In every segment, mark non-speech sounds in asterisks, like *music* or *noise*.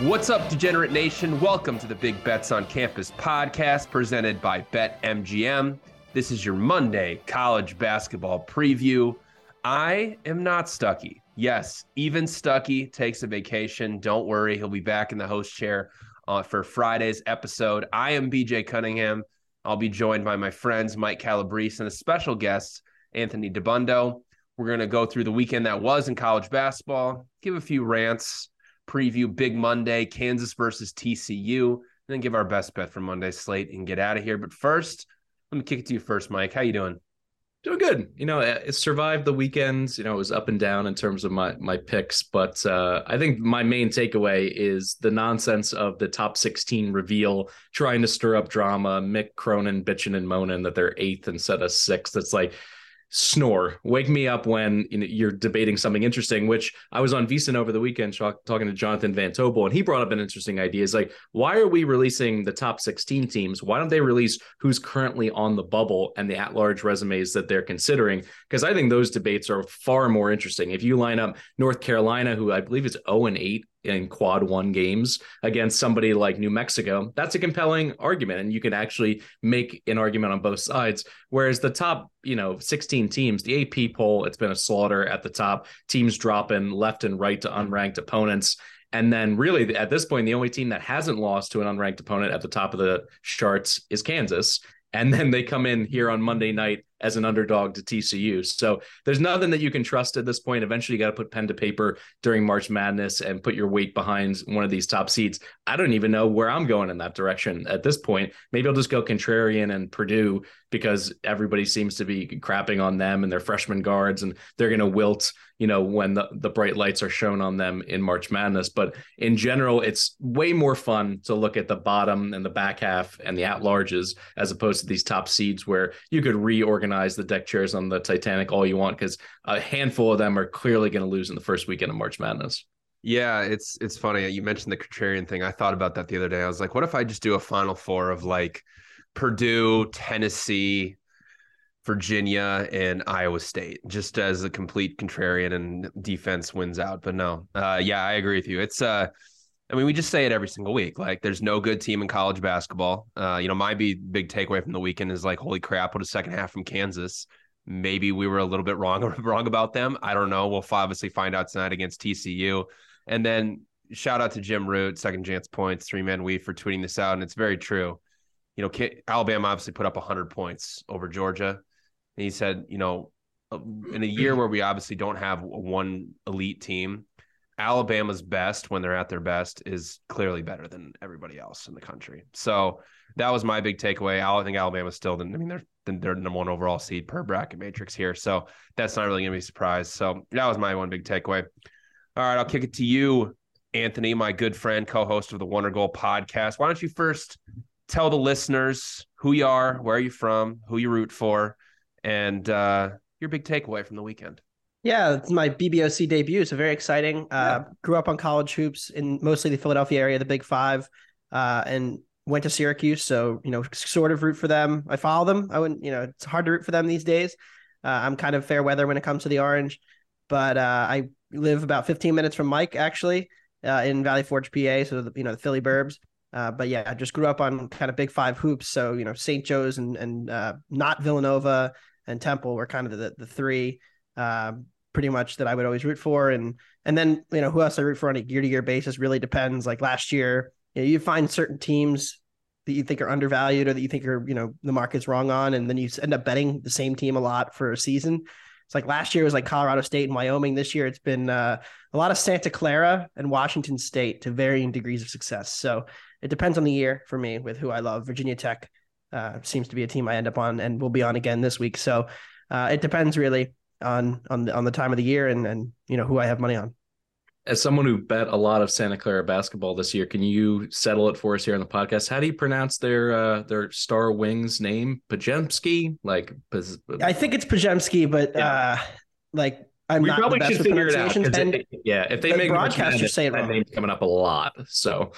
What's up, Degenerate Nation? Welcome to the Big Bets on Campus podcast presented by BetMGM. This is your Monday college basketball preview. I am not Stuckey. Yes, even Stuckey takes a vacation. Don't worry, he'll be back in the host chair uh, for Friday's episode. I am BJ Cunningham. I'll be joined by my friends Mike Calabrese and a special guest, Anthony Dabbundo. We're going to go through the weekend that was in college basketball, give a few rants, preview Big Monday, Kansas versus TCU, and then give our best bet for Monday's slate and get out of here. But first, let me kick it to you first, Mike. How you doing? Doing good. You know, it survived the weekends. You know, it was up and down in terms of my my picks, but uh, I think my main takeaway is the nonsense of the top 16 reveal, trying to stir up drama. Mick Cronin bitching and moaning that they're eighth instead of sixth. It's like snore. Wake me up when you you're debating something interesting, which I was on VSiN over the weekend talking to Jonathan Von Tobel, and he brought up an interesting idea. Is like, why are we releasing the top 16 teams? Why don't they release who's currently on the bubble and the at large resumes that they're considering? Because I think those debates are far more interesting. If you line up North Carolina, who I believe is 0 and 8 in quad one games against somebody like New Mexico, that's a compelling argument. And you can actually make an argument on both sides. Whereas the top, you know, 16 teams, the AP poll, it's been a slaughter at the top, teams dropping left and right to unranked opponents. And then, really, at this point, the only team that hasn't lost to an unranked opponent at the top of the charts is Kansas. And then they come in here on Monday night as an underdog to TCU. So there's nothing that you can trust at this point. Eventually, you got to put pen to paper during March Madness and put your weight behind one of these top seeds. I don't even know where I'm going in that direction at this point. Maybe I'll just go contrarian and Purdue because everybody seems to be crapping on them and their freshman guards, and they're going to wilt, you know, when the, the bright lights are shown on them in March Madness. But in general, it's way more fun to look at the bottom and the back half and the at larges as opposed to these top seeds where you could reorganize the deck chairs on the Titanic all you want because a handful of them are clearly going to lose in the first weekend of March Madness. Yeah, it's it's funny. You mentioned the contrarian thing. I thought about that the other day. I was like, what if I just do a final four of like Purdue, Tennessee, Virginia, and Iowa State, just as a complete contrarian and defense wins out. But no, uh, yeah, I agree with you. It's uh I mean, we just say it every single week. Like, there's no good team in college basketball. Uh, you know, my big, big takeaway from the weekend is like, holy crap, what a second half from Kansas. Maybe we were a little bit wrong *laughs* wrong about them. I don't know. We'll obviously find out tonight against TCU. And then shout out to Jim Root, second chance points, three man weave for tweeting this out, and it's very true. You know, Alabama obviously put up 100 points over Georgia, and he said, you know, in a year where we obviously don't have one elite team, Alabama's best when they're at their best is clearly better than everybody else in the country. So that was my big takeaway. I think Alabama's still, I mean, they're they're number one overall seed per bracket matrix here. So that's not really going to be a surprise. So that was my one big takeaway. All right, I'll kick it to you, Anthony, my good friend, co-host of the Wonder Goal podcast. Why don't you first tell the listeners who you are, where you're you from, who you root for, and uh, your big takeaway from the weekend? Yeah, it's my BBOC debut, so very exciting. Uh, yeah. Grew up on college hoops in mostly the Philadelphia area, the Big Five, uh, and went to Syracuse. So you know, sort of root for them. I follow them. I wouldn't, you know, it's hard to root for them these days. Uh, I'm kind of fair weather when it comes to the Orange, but uh, I live about 15 minutes from Mike actually uh, in Valley Forge, PA. So the, you know the Philly Burbs. Uh, but yeah, I just grew up on kind of Big Five hoops. So you know, St. Joe's and and not Villanova and Temple were kind of the the three. Um, pretty much that I would always root for. And and then you know who else I root for on a year to year basis really depends. Like last year, you, know, you find certain teams that you think are undervalued or that you think are you know the market's wrong on, and then you end up betting the same team a lot for a season. It's like last year was like Colorado State and Wyoming. This year it's been uh, a lot of Santa Clara and Washington State to varying degrees of success. So it depends on the year for me with who I love. Virginia Tech uh, seems to be a team I end up on and will be on again this week. So uh, it depends really on on the on the time of the year and and you know who I have money on. as someone who bet a lot of Santa Clara basketball this year, can you settle it for us here on the podcast? How do you pronounce their uh, their star wings name? Podziemski? Like, I think it's Podziemski, but yeah. uh, like I'm we not probably should figure it out. And it, yeah, if they the make broadcasters say it wrong, name's coming up a lot. So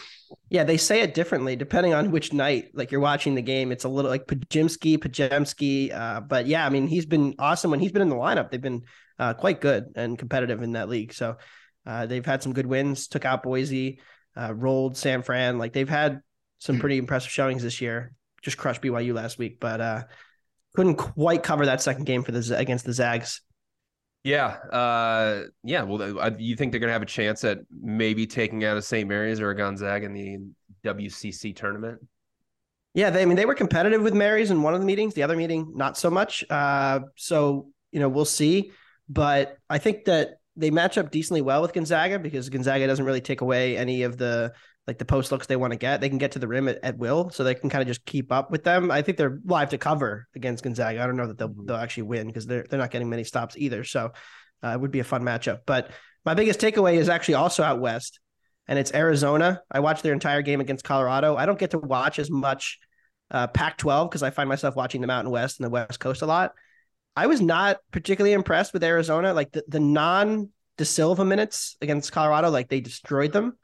yeah, they say it differently depending on which night. Like you're watching the game, it's a little like Podziemski, Podziemski. Uh, but yeah, I mean he's been awesome when he's been in the lineup. They've been uh, quite good and competitive in that league. So uh, they've had some good wins. Took out Boise, uh, rolled San Fran. Like they've had some pretty impressive showings this year. Just crushed BYU last week, but uh, couldn't quite cover that second game for the against the Zags. Yeah, uh, yeah. Well, you think they're going to have a chance at maybe taking out a St. Mary's or a Gonzaga in the WCC tournament? Yeah, they, I mean, they were competitive with Mary's in one of the meetings. The other meeting, not so much. Uh, so you know, we'll see. But I think that they match up decently well with Gonzaga because Gonzaga doesn't really take away any of the like the post looks they want to get. They can get to the rim at, at will, so they can kind of just keep up with them. I think they're live to cover against Gonzaga. I don't know that they'll mm-hmm. they'll actually win because they're they're not getting many stops either. So uh, it would be a fun matchup. But my biggest takeaway is actually also out west, and it's Arizona. I watched their entire game against Colorado. I don't get to watch as much uh, Pac-12 because I find myself watching the Mountain West and the West Coast a lot. I was not particularly impressed with Arizona. Like the, the non De Silva minutes against Colorado, like they destroyed them.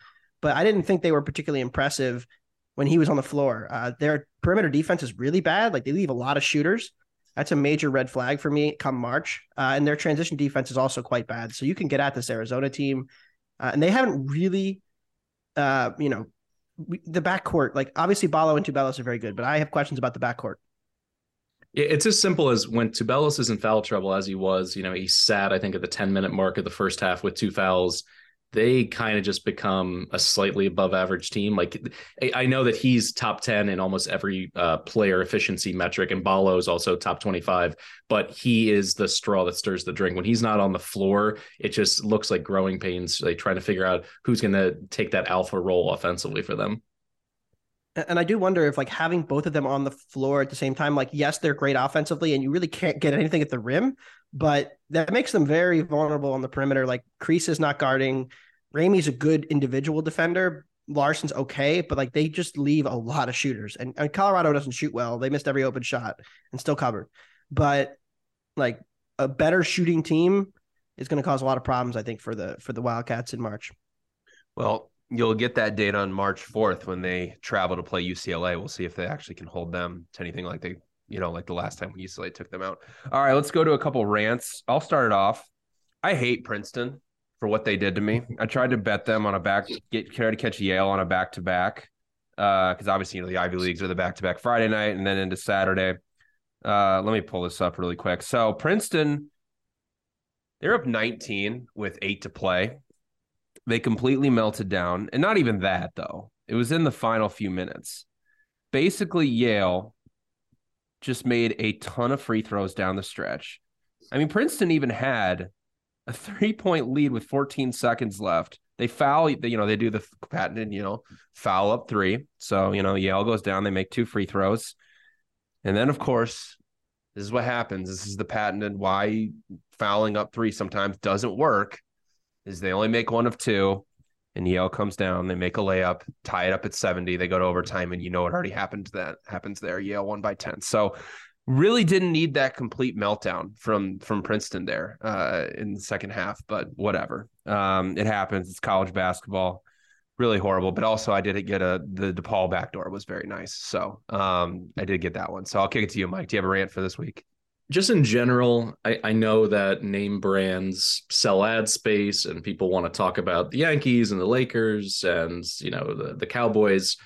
But I didn't think they were particularly impressive when he was on the floor. Uh, their perimeter defense is really bad. Like they leave a lot of shooters. That's a major red flag for me come March. Uh, and their transition defense is also quite bad. So you can get at this Arizona team. Uh, and they haven't really, uh, you know, the backcourt, like obviously Ballo and Tubelis are very good, but I have questions about the backcourt. It's as simple as when Tubelis is in foul trouble, as he was, you know, he sat, I think, at the 10 minute mark of the first half with two fouls. They kind of just become a slightly above average team. Like, I know that he's top 10 in almost every uh, player efficiency metric, and Ballo is also top 25, but he is the straw that stirs the drink. When he's not on the floor, it just looks like growing pains, like trying to figure out who's going to take that alpha role offensively for them and I do wonder if like having both of them on the floor at the same time, like yes, they're great offensively, and you really can't get anything at the rim, but that makes them very vulnerable on the perimeter. Like Kriisa is not guarding, Ramey's a good individual defender. Larsson's okay, but like they just leave a lot of shooters, and, and Colorado doesn't shoot well. They missed every open shot and still covered, but like a better shooting team is going to cause a lot of problems, I think, for the for the Wildcats in March. Well, you'll get that date on March 4th when they travel to play UCLA. We'll see if they actually can hold them to anything like they, you know, like the last time when UCLA took them out. All right, let's go to a couple rants. I'll start it off. I hate Princeton for what they did to me. I tried to bet them on a back, get try to catch Yale on a back to back, Uh, because obviously you know the Ivy leagues are the back to back Friday night and then into Saturday. Uh, let me pull this up really quick. So Princeton, they're up 19 with eight to play. They completely melted down. And not even that, though. It was in the final few minutes. Basically, Yale just made a ton of free throws down the stretch. I mean, Princeton even had a three point lead with 14 seconds left. They foul, you know, they do the patented, you know, foul up three. So, you know, Yale goes down, they make two free throws. And then, of course, this is what happens. This is the patented why fouling up three sometimes doesn't work is they only make one of two, and Yale comes down. They make a layup, tie it up at 70. They go to overtime, and you know what already happened. That happens there. Yale won by 10. So really didn't need that complete meltdown from from Princeton there uh, in the second half, but whatever. Um, it happens. It's college basketball. Really horrible, but also I did get a the DePaul backdoor was very nice. So um, I did get that one. So I'll kick it to you, Mike. Do you have a rant for this week? Just in general, I, I know that name brands sell ad space and people want to talk about the Yankees and the Lakers and you know the, the Cowboys.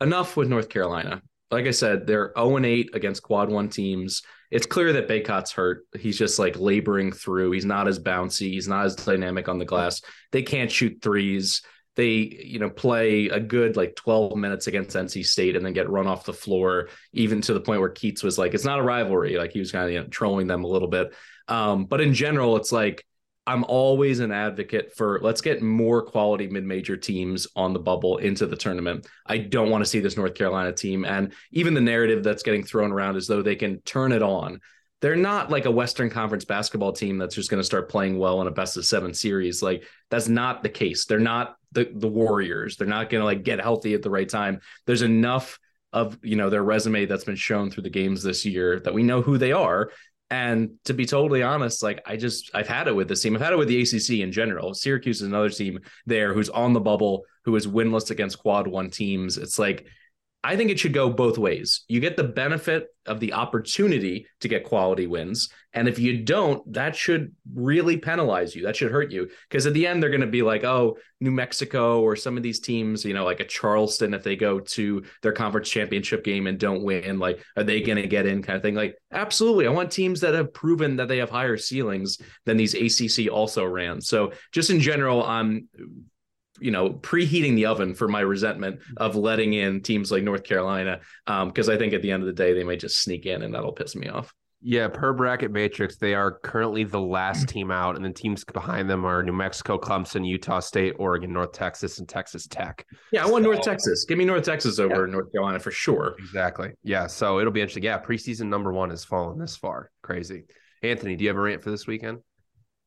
Enough with North Carolina. Like I said, they're 0 8 against quad one teams. It's clear that Bacot's hurt. He's just like laboring through. He's not as bouncy. He's not as dynamic on the glass. They can't shoot threes they you know play a good like 12 minutes against NC State and then get run off the floor even to the point where Keatts was like it's not a rivalry like he was kind of you know, trolling them a little bit um, but in general it's like I'm always an advocate for let's get more quality mid-major teams on the bubble into the tournament. I don't want to see this North Carolina team and even the narrative that's getting thrown around as though they can turn it on they're not like a Western Conference basketball team that's just going to start playing well in a best of seven series. Like that's not the case. They're not the the Warriors. They're not going to like get healthy at the right time. There's enough of you know their resume that's been shown through the games this year that we know who they are. And to be totally honest, like I just I've had it with this team. I've had it with the ACC in general. Syracuse is another team there who's on the bubble, who is winless against quad one teams. It's like I think it should go both ways. You get the benefit of the opportunity to get quality wins. And if you don't, that should really penalize you. That should hurt you. Because at the end, they're going to be like, oh, New Mexico or some of these teams, you know, like a Charleston, if they go to their conference championship game and don't win, like, are they going to get in kind of thing? Like, absolutely. I want teams that have proven that they have higher ceilings than these ACC also ran. So just in general, I'm you know preheating the oven for my resentment of letting in teams like North Carolina because um, I think at the end of the day they might just sneak in and that'll piss me off. Yeah, per bracket matrix, they are currently the last *clears throat* team out, and the teams behind them are New Mexico, Clemson, Utah State, Oregon, North Texas, and Texas Tech. Yeah, I want so, North Texas. Give me North Texas over yeah. North Carolina for sure. Exactly. Yeah, so it'll be interesting. Yeah, preseason number one has fallen this far. Crazy. Anthony, do you have a rant for this weekend?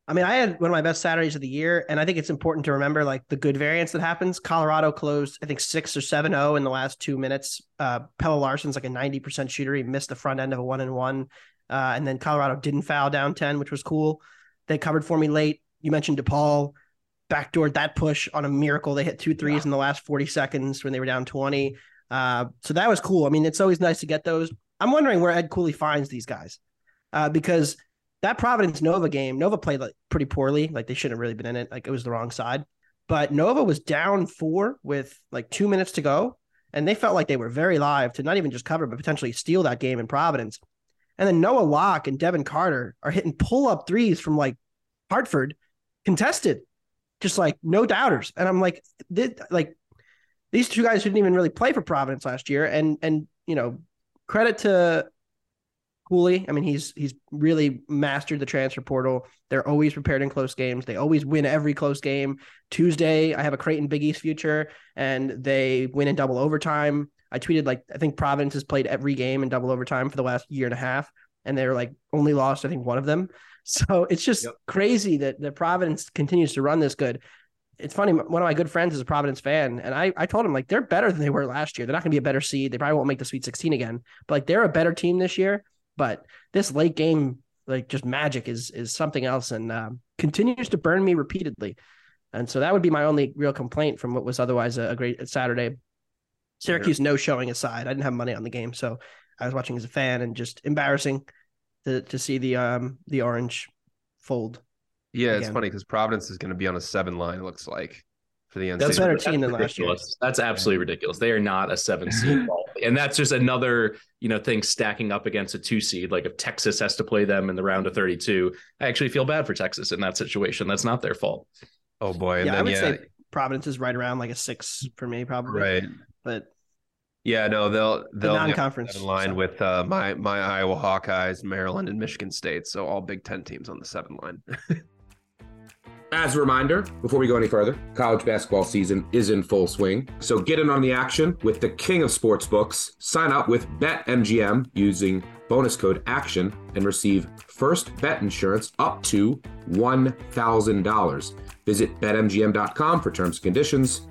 I mean, I had one of my best Saturdays of the year, and I think it's important to remember like the good variance that happens. Colorado closed, I think, six or seven zero oh in the last two minutes. Uh, Pelle Larsson's like a ninety percent shooter. He missed the front end of a one and one, uh, and then Colorado didn't foul down ten, which was cool. They covered for me late. You mentioned DePaul backdoored that push on a miracle. They hit two threes yeah. in the last forty seconds when they were down twenty. Uh, so that was cool. I mean, it's always nice to get those. I'm wondering where Ed Cooley finds these guys, uh, because that Providence Nova game, Nova played like pretty poorly. Like they shouldn't have really been in it. Like it was the wrong side. But Nova was down four with like two minutes to go. And they felt like they were very live to not even just cover, but potentially steal that game in Providence. And then Noah Locke and Devin Carter are hitting pull up threes from like Hartford, contested, just like no doubters. And I'm like, did like these two guys who didn't even really play for Providence last year. And and you know, credit to Cooley. I mean, he's he's really mastered the transfer portal. They're always prepared in close games. They always win every close game. Tuesday, I have a Creighton Big East future, and they win in double overtime. I tweeted like I think Providence has played every game in double overtime for the last year and a half, and they're like only lost I think one of them. *laughs* So it's just yep. crazy that that Providence continues to run this good. It's funny. One of my good friends is a Providence fan, and I I told him like they're better than they were last year. They're not going to be a better seed. They probably won't make the Sweet 16 again, but like they're a better team this year but this late game, like just magic, is is something else, and um, continues to burn me repeatedly. And so that would be my only real complaint from what was otherwise a, a great Saturday. Syracuse no showing aside, I didn't have money on the game, so I was watching as a fan, and just embarrassing to to see the um the orange fold. Yeah, again. it's funny because Providence is going to be on a seven line. It looks like for the NCAA. That's better team than last year. That's absolutely ridiculous. They are not a seven seed, and that's just another you know thing stacking up against a two seed. Like if Texas has to play them in the round of thirty two, I actually feel bad for Texas in that situation. That's not their fault. Oh boy, and yeah, then, I would yeah. say Providence is right around like a six for me, probably. Right, but yeah, no, they'll they'll the non-conference in line so. with uh, my my Iowa Hawkeyes, Maryland, and Michigan State. So all Big Ten teams on the seven line. *laughs* As a reminder, before we go any further, college basketball season is in full swing. So get in on the action with the king of sports books. Sign up with BetMGM using bonus code ACTION and receive first bet insurance up to $1,000. Visit betmgm.com for terms and conditions.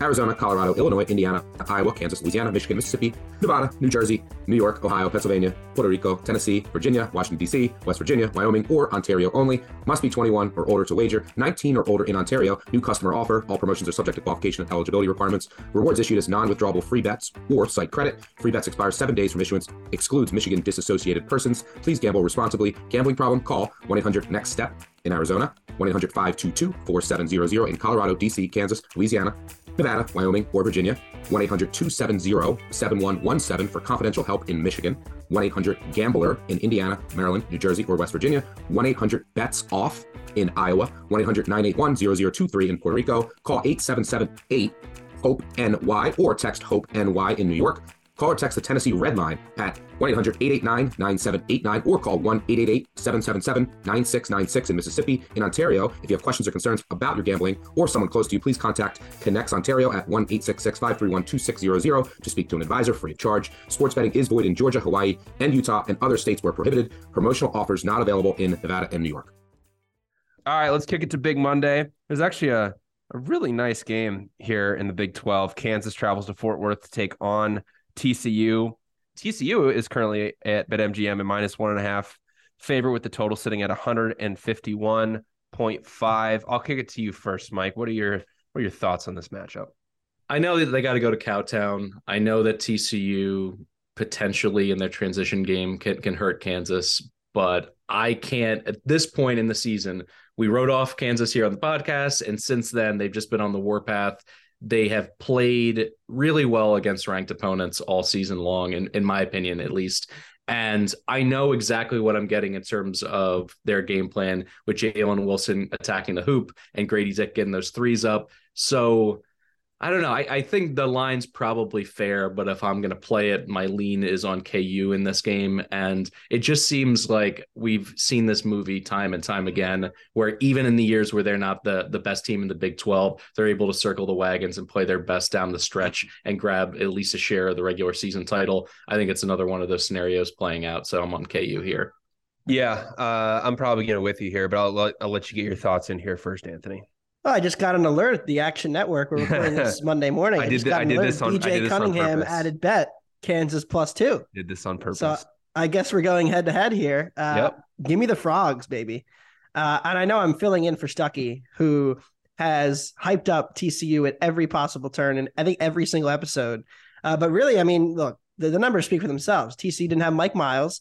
Arizona, Colorado, Illinois, Indiana, Iowa, Kansas, Louisiana, Michigan, Mississippi, Nevada, New Jersey, New York, Ohio, Pennsylvania, Puerto Rico, Tennessee, Virginia, Washington, D.C., West Virginia, Wyoming, or Ontario only. Must be 21 or older to wager. 19 or older in Ontario. New customer offer. All promotions are subject to qualification and eligibility requirements. Rewards issued as non withdrawable free bets or site credit. Free bets expire seven days from issuance. Excludes Michigan disassociated persons. Please gamble responsibly. Gambling problem? Call 1 800 NEXT STEP in Arizona, 1 800 522 4700 in Colorado, D.C., Kansas, Louisiana, Nevada, Wyoming, or Virginia. 1 800 270 7117 for confidential help in Michigan. 1 800 Gambler in Indiana, Maryland, New Jersey, or West Virginia. 1 800 Bets Off in Iowa. 1 800 981 0023 in Puerto Rico. Call 8778 HOPE NY or text HOPE NY in New York. Call or text the Tennessee Red Line at 1 800 889 9789 or call 1 888 777 9696 in Mississippi. In Ontario, if you have questions or concerns about your gambling or someone close to you, please contact Connects Ontario at 1 866 531 2600 to speak to an advisor free of charge. Sports betting is void in Georgia, Hawaii, and Utah and other states where prohibited. Promotional offers not available in Nevada and New York. All right, let's kick it to Big Monday. There's actually a, a really nice game here in the Big 12. Kansas travels to Fort Worth to take on TCU. TCU is currently at BetMGM and minus one and a half favorite with the total sitting at 151.5. I'll kick it to you first, Mike. What are your what are your thoughts on this matchup? I know that they got to go to Cowtown. I know that TCU potentially in their transition game can, can hurt Kansas, but I can't at this point in the season. We wrote off Kansas here on the podcast, and since then they've just been on the warpath. They have played really well against ranked opponents all season long, in, in my opinion, at least. And I know exactly what I'm getting in terms of their game plan with Jalen Wilson attacking the hoop and Grady Dick getting those threes up. So I don't know. I, I think the line's probably fair, but if I'm going to play it, my lean is on KU in this game. And it just seems like we've seen this movie time and time again, where even in the years where they're not the, the best team in the Big 12, they're able to circle the wagons and play their best down the stretch and grab at least a share of the regular season title. I think it's another one of those scenarios playing out. So I'm on KU here. Yeah, uh, I'm probably going to with you here, but I'll, I'll let you get your thoughts in here first, Anthony. Oh, I just got an alert. The Action Network. We're recording this *laughs* Monday morning. I, I did. Th- I did this on. BJ this Cunningham added bet Kansas plus two. Did this on purpose. So I guess we're going head to head here. Uh, yep. Give me the frogs, baby. Uh, and I know I'm filling in for Stuckey, who has hyped up TCU at every possible turn and I think every single episode. Uh, but really, I mean, look, the, the numbers speak for themselves. TCU didn't have Mike Miles.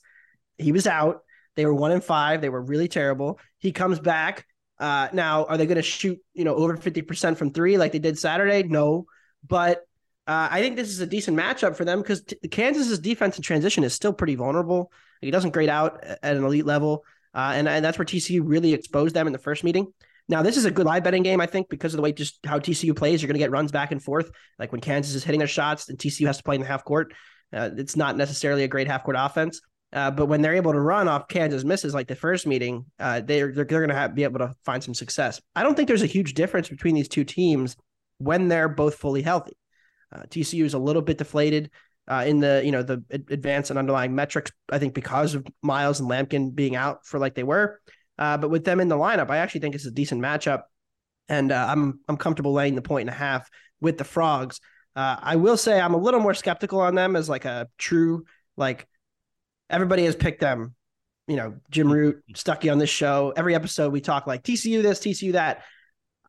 He was out. They were one in five. They were really terrible. He comes back. Uh, now, are they going to shoot, you know, over 50% from three like they did Saturday? No. But uh, I think this is a decent matchup for them because t- Kansas's defense in transition is still pretty vulnerable. He doesn't grade out at an elite level. Uh, and, and that's where TCU really exposed them in the first meeting. Now, this is a good live betting game, I think, because of the way just how TCU plays. You're going to get runs back and forth. Like when Kansas is hitting their shots and TCU has to play in the half court, uh, it's not necessarily a great half court offense. Uh, but when they're able to run off Kansas misses like the first meeting, uh, they're they're, they're going to be able to find some success. I don't think there's a huge difference between these two teams when they're both fully healthy. Uh, TCU is a little bit deflated uh, in the you know the advanced and underlying metrics. I think because of Miles and Lampkin being out for like they were, uh, but with them in the lineup, I actually think it's a decent matchup, and I'm I'm comfortable laying the point and a half with the Frogs. I will say I'm a little more skeptical on them as like a true like everybody has picked them. You know, Jim Root, Stuckey on this show. Every episode we talk like TCU this, TCU that.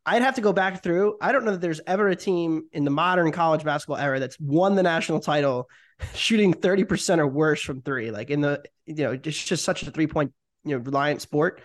I'd have to go back through. I don't know that there's ever a team in the modern college basketball era that's won the national title *laughs* shooting 30% or worse from three. Like in the, you know, it's just such a three point, you know, reliant sport.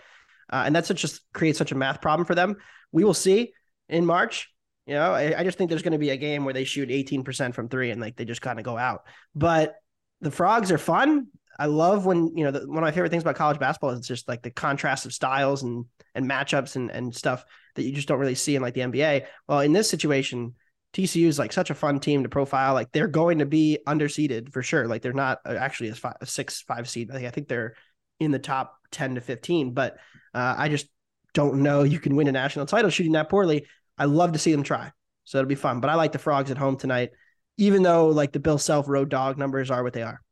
Uh, and that's just creates such a math problem for them. We will see in March. You know, I, I just think there's going to be a game where they shoot 18% from three and like they just kind of go out. But the frogs are fun. I love when you know the, one of my favorite things about college basketball is just like the contrast of styles and and matchups and and stuff that you just don't really see in like the NBA. Well, in this situation, TCU is like such a fun team to profile. Like they're going to be underseeded for sure. Like they're not actually a, five, a six five seed. I think I think they're in the top ten to fifteen. But uh, I just don't know you can win a national title shooting that poorly. I love to see them try, so it'll be fun. But I like the frogs at home tonight, even though like the Bill Self road dog numbers are what they are.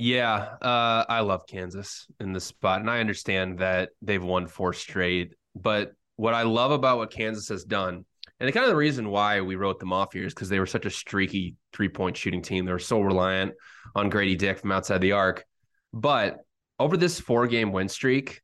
Yeah, uh, I love Kansas in this spot, and I understand that they've won four straight. But what I love about what Kansas has done, and kind of the reason why we wrote them off here is because they were such a streaky three point shooting team. They were so reliant on Grady Dick from outside the arc. But over this four game win streak,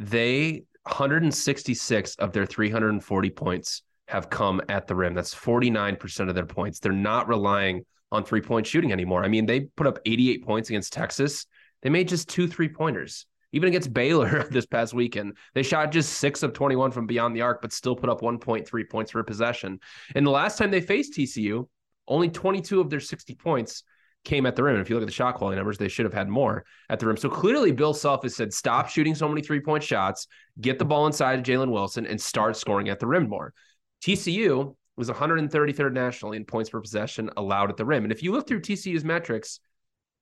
they 166 of their 340 points have come at the rim. That's 49% of their points. They're not relying on three point shooting anymore. I mean, they put up 88 points against Texas. They made just two three pointers. Even against Baylor *laughs* this past weekend, they shot just six of 21 from beyond the arc, but still put up 1.3 points per possession. And the last time they faced TCU, only 22 of their 60 points came at the rim. If you look at the shot quality numbers, they should have had more at the rim. So clearly, Bill Self has said, stop shooting so many three point shots, get the ball inside of Jalen Wilson, and start scoring at the rim more. TCU was 133rd nationally in points per possession allowed at the rim. And if you look through TCU's metrics,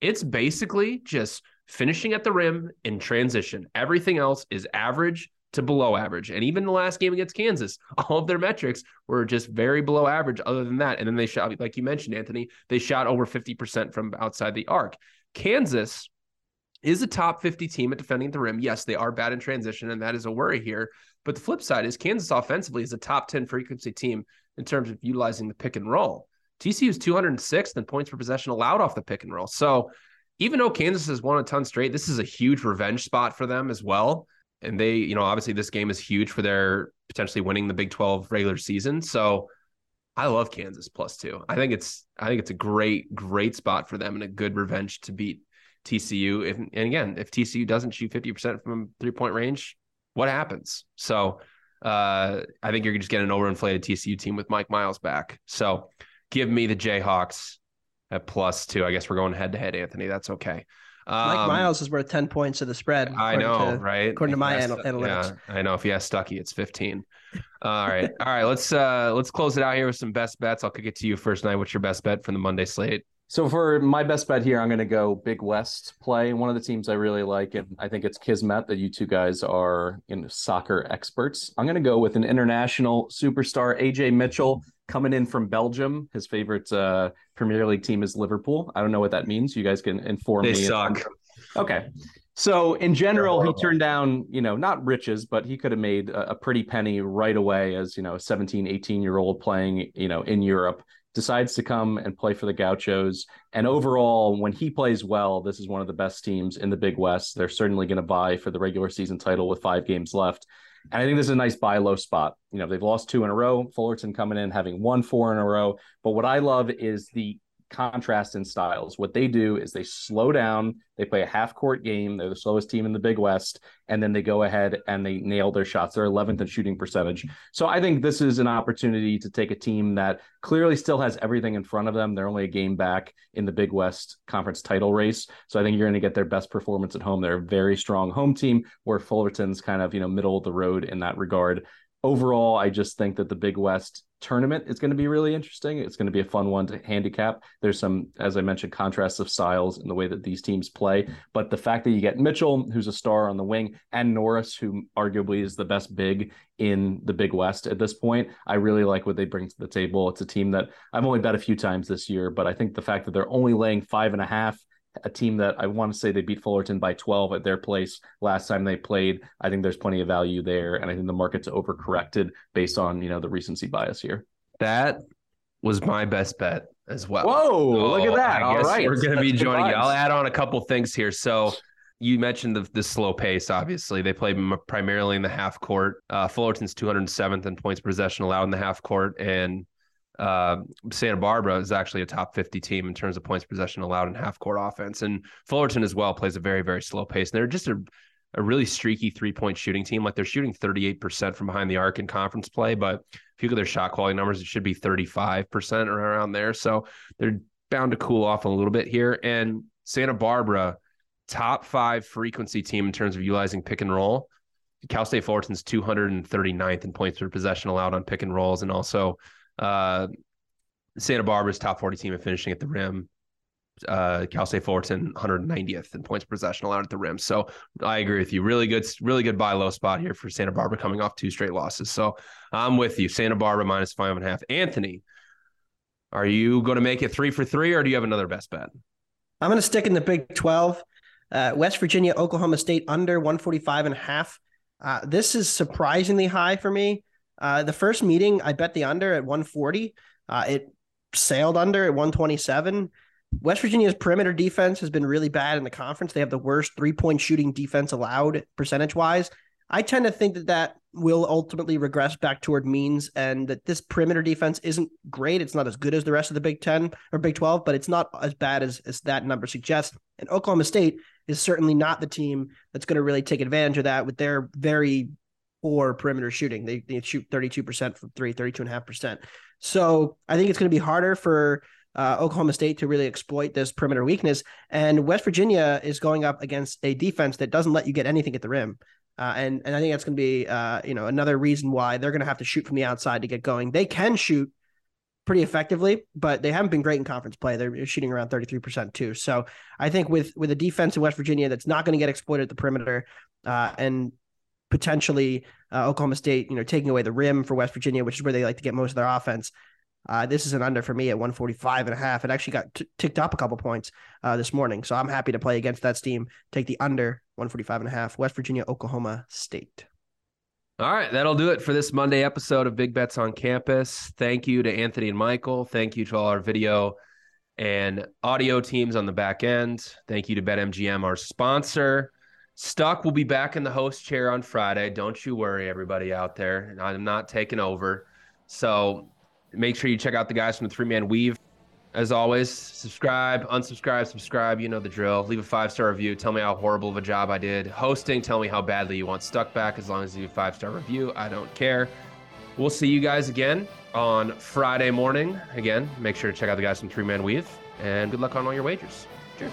it's basically just finishing at the rim in transition. Everything else is average to below average. And even the last game against Kansas, *laughs* all of their metrics were just very below average other than that. And then they shot, like you mentioned, Anthony, they shot over 50% from outside the arc. Kansas is a top 50 team at defending the rim. Yes, they are bad in transition, and that is a worry here. But the flip side is Kansas offensively is a top 10 frequency team in terms of utilizing the pick and roll. TCU is 206th in points per possession allowed off the pick and roll. So even though Kansas has won a ton straight, this is a huge revenge spot for them as well. And they, you know, obviously this game is huge for their potentially winning the Big 12 regular season. So I love Kansas plus two. I think it's I think it's a great, great spot for them and a good revenge to beat TCU. If, and again, if TCU doesn't shoot 50% from three point range, what happens? So uh, I think you're just getting an overinflated TCU team with Mike Miles back. So give me the Jayhawks at plus two. I guess we're going head to head, Anthony. That's okay. Um, Mike Miles is worth 10 points of the spread. I know, to, right? According to my anal- analytics. Yeah, I know. If you ask Stuckey, it's 15. All right. All right. Let's uh let's close it out here with some best bets. I'll kick it to you first night. What's your best bet from the Monday slate? So for my best bet here, I'm going to go Big West play. One of the teams I really like, and I think it's Kismet that you two guys are in soccer experts. I'm going to go with an international superstar, Ajay Mitchell, coming in from Belgium. His favorite uh, Premier League team is Liverpool. I don't know what that means. You guys can inform they me. They suck. Okay. So in general, he turned down, you know, not riches, but he could have made a, a pretty penny right away as, you know, a 17, 18 year old playing, you know, in Europe decides to come and play for the Gauchos. And overall, when he plays well, this is one of the best teams in the Big West. They're certainly going to vie for the regular season title with five games left. And I think this is a nice buy low spot. You know, they've lost two in a row. Fullerton coming in having won four in a row. But what I love is the contrast in styles. What they do is they slow down, they play a half court game, they're the slowest team in the Big West, and then they go ahead and they nail their shots. They're 11th in shooting percentage. So I think this is an opportunity to take a team that clearly still has everything in front of them. They're only a game back in the Big West conference title race. So I think you're going to get their best performance at home. They're a very strong home team where Fullerton's kind of, you know, middle of the road in that regard overall, I just think that the Big West tournament is going to be really interesting. It's going to be a fun one to handicap. There's some, as I mentioned, contrasts of styles in the way that these teams play. But the fact that you get Mitchell, who's a star on the wing, and Norris, who arguably is the best big in the Big West at this point, I really like what they bring to the table. It's a team that I've only bet a few times this year, but I think the fact that they're only laying five and a half a team that I want to say they beat Fullerton by 12 at their place last time they played. I think there's plenty of value there. And I think the market's overcorrected based on, you know, the recency bias here. That was my best bet as well. Whoa, so look at that. All right. We're going to be joining you. I'll add on a couple things here. So you mentioned the, the slow pace. Obviously, they play primarily in the half court. Uh, Fullerton's 207th in points possession allowed in the half court, and uh, Santa Barbara is actually a top 50 team in terms of points possession allowed in half court offense. And Fullerton as well plays a very, very slow pace. And they're just a, a really streaky three point shooting team. Like they're shooting 38% from behind the arc in conference play. But if you look at their shot quality numbers, it should be 35% or around there. So they're bound to cool off a little bit here. And Santa Barbara, top five frequency team in terms of utilizing pick and roll. Cal State Fullerton's 239th in points per possession allowed on pick and rolls, and also uh, Santa Barbara's top 40 team of finishing at the rim. Uh, Cal State Fullerton 190th in points possession allowed at the rim. So I agree with you. Really good, really good buy low spot here for Santa Barbara coming off two straight losses. So I'm with you. Santa Barbara minus five and a half. Anthony, are you going to make it three for three, or do you have another best bet? I'm going to stick in the Big 12. Uh, West Virginia, Oklahoma State under 145 and a half. Uh, this is surprisingly high for me. Uh, the first meeting, I bet the under at 140. Uh, it sailed under at 127. West Virginia's perimeter defense has been really bad in the conference. They have the worst three point shooting defense allowed percentage wise. I tend to think that that will ultimately regress back toward means and that this perimeter defense isn't great. It's not as good as the rest of the Big 10 or Big 12, but it's not as bad as, as that number suggests. And Oklahoma State is certainly not the team that's going to really take advantage of that with their very or perimeter shooting. They, they shoot 32% from three, 32.5%. So I think it's going to be harder for uh, Oklahoma State to really exploit this perimeter weakness. And West Virginia is going up against a defense that doesn't let you get anything at the rim. Uh, and and I think that's going to be uh, you know another reason why they're going to have to shoot from the outside to get going. They can shoot pretty effectively, but they haven't been great in conference play. They're shooting around 33% too. So I think with with a defense in West Virginia that's not going to get exploited at the perimeter uh, and potentially uh, Oklahoma State, you know, taking away the rim for West Virginia, which is where they like to get most of their offense. Uh, this is an under for me at 145 and a half. It actually got t- ticked up a couple points uh, this morning. So I'm happy to play against that steam. Take the under 145 and a half. West Virginia, Oklahoma State. All right, that'll do it for this Monday episode of Big Bets on Campus. Thank you to Anthony and Michael. Thank you to all our video and audio teams on the back end. Thank you to BetMGM, our sponsor. Stuck will be back in the host chair on Friday. Don't you worry, everybody out there. I'm not taking over. So make sure you check out the guys from the Three Man Weave. As always, subscribe, unsubscribe, subscribe. You know the drill. Leave a five star review. Tell me how horrible of a job I did hosting. Tell me how badly you want stuck back. As long as you five star review, I don't care. We'll see you guys again on Friday morning. Again, make sure to check out the guys from Three Man Weave. And good luck on all your wagers. Cheers.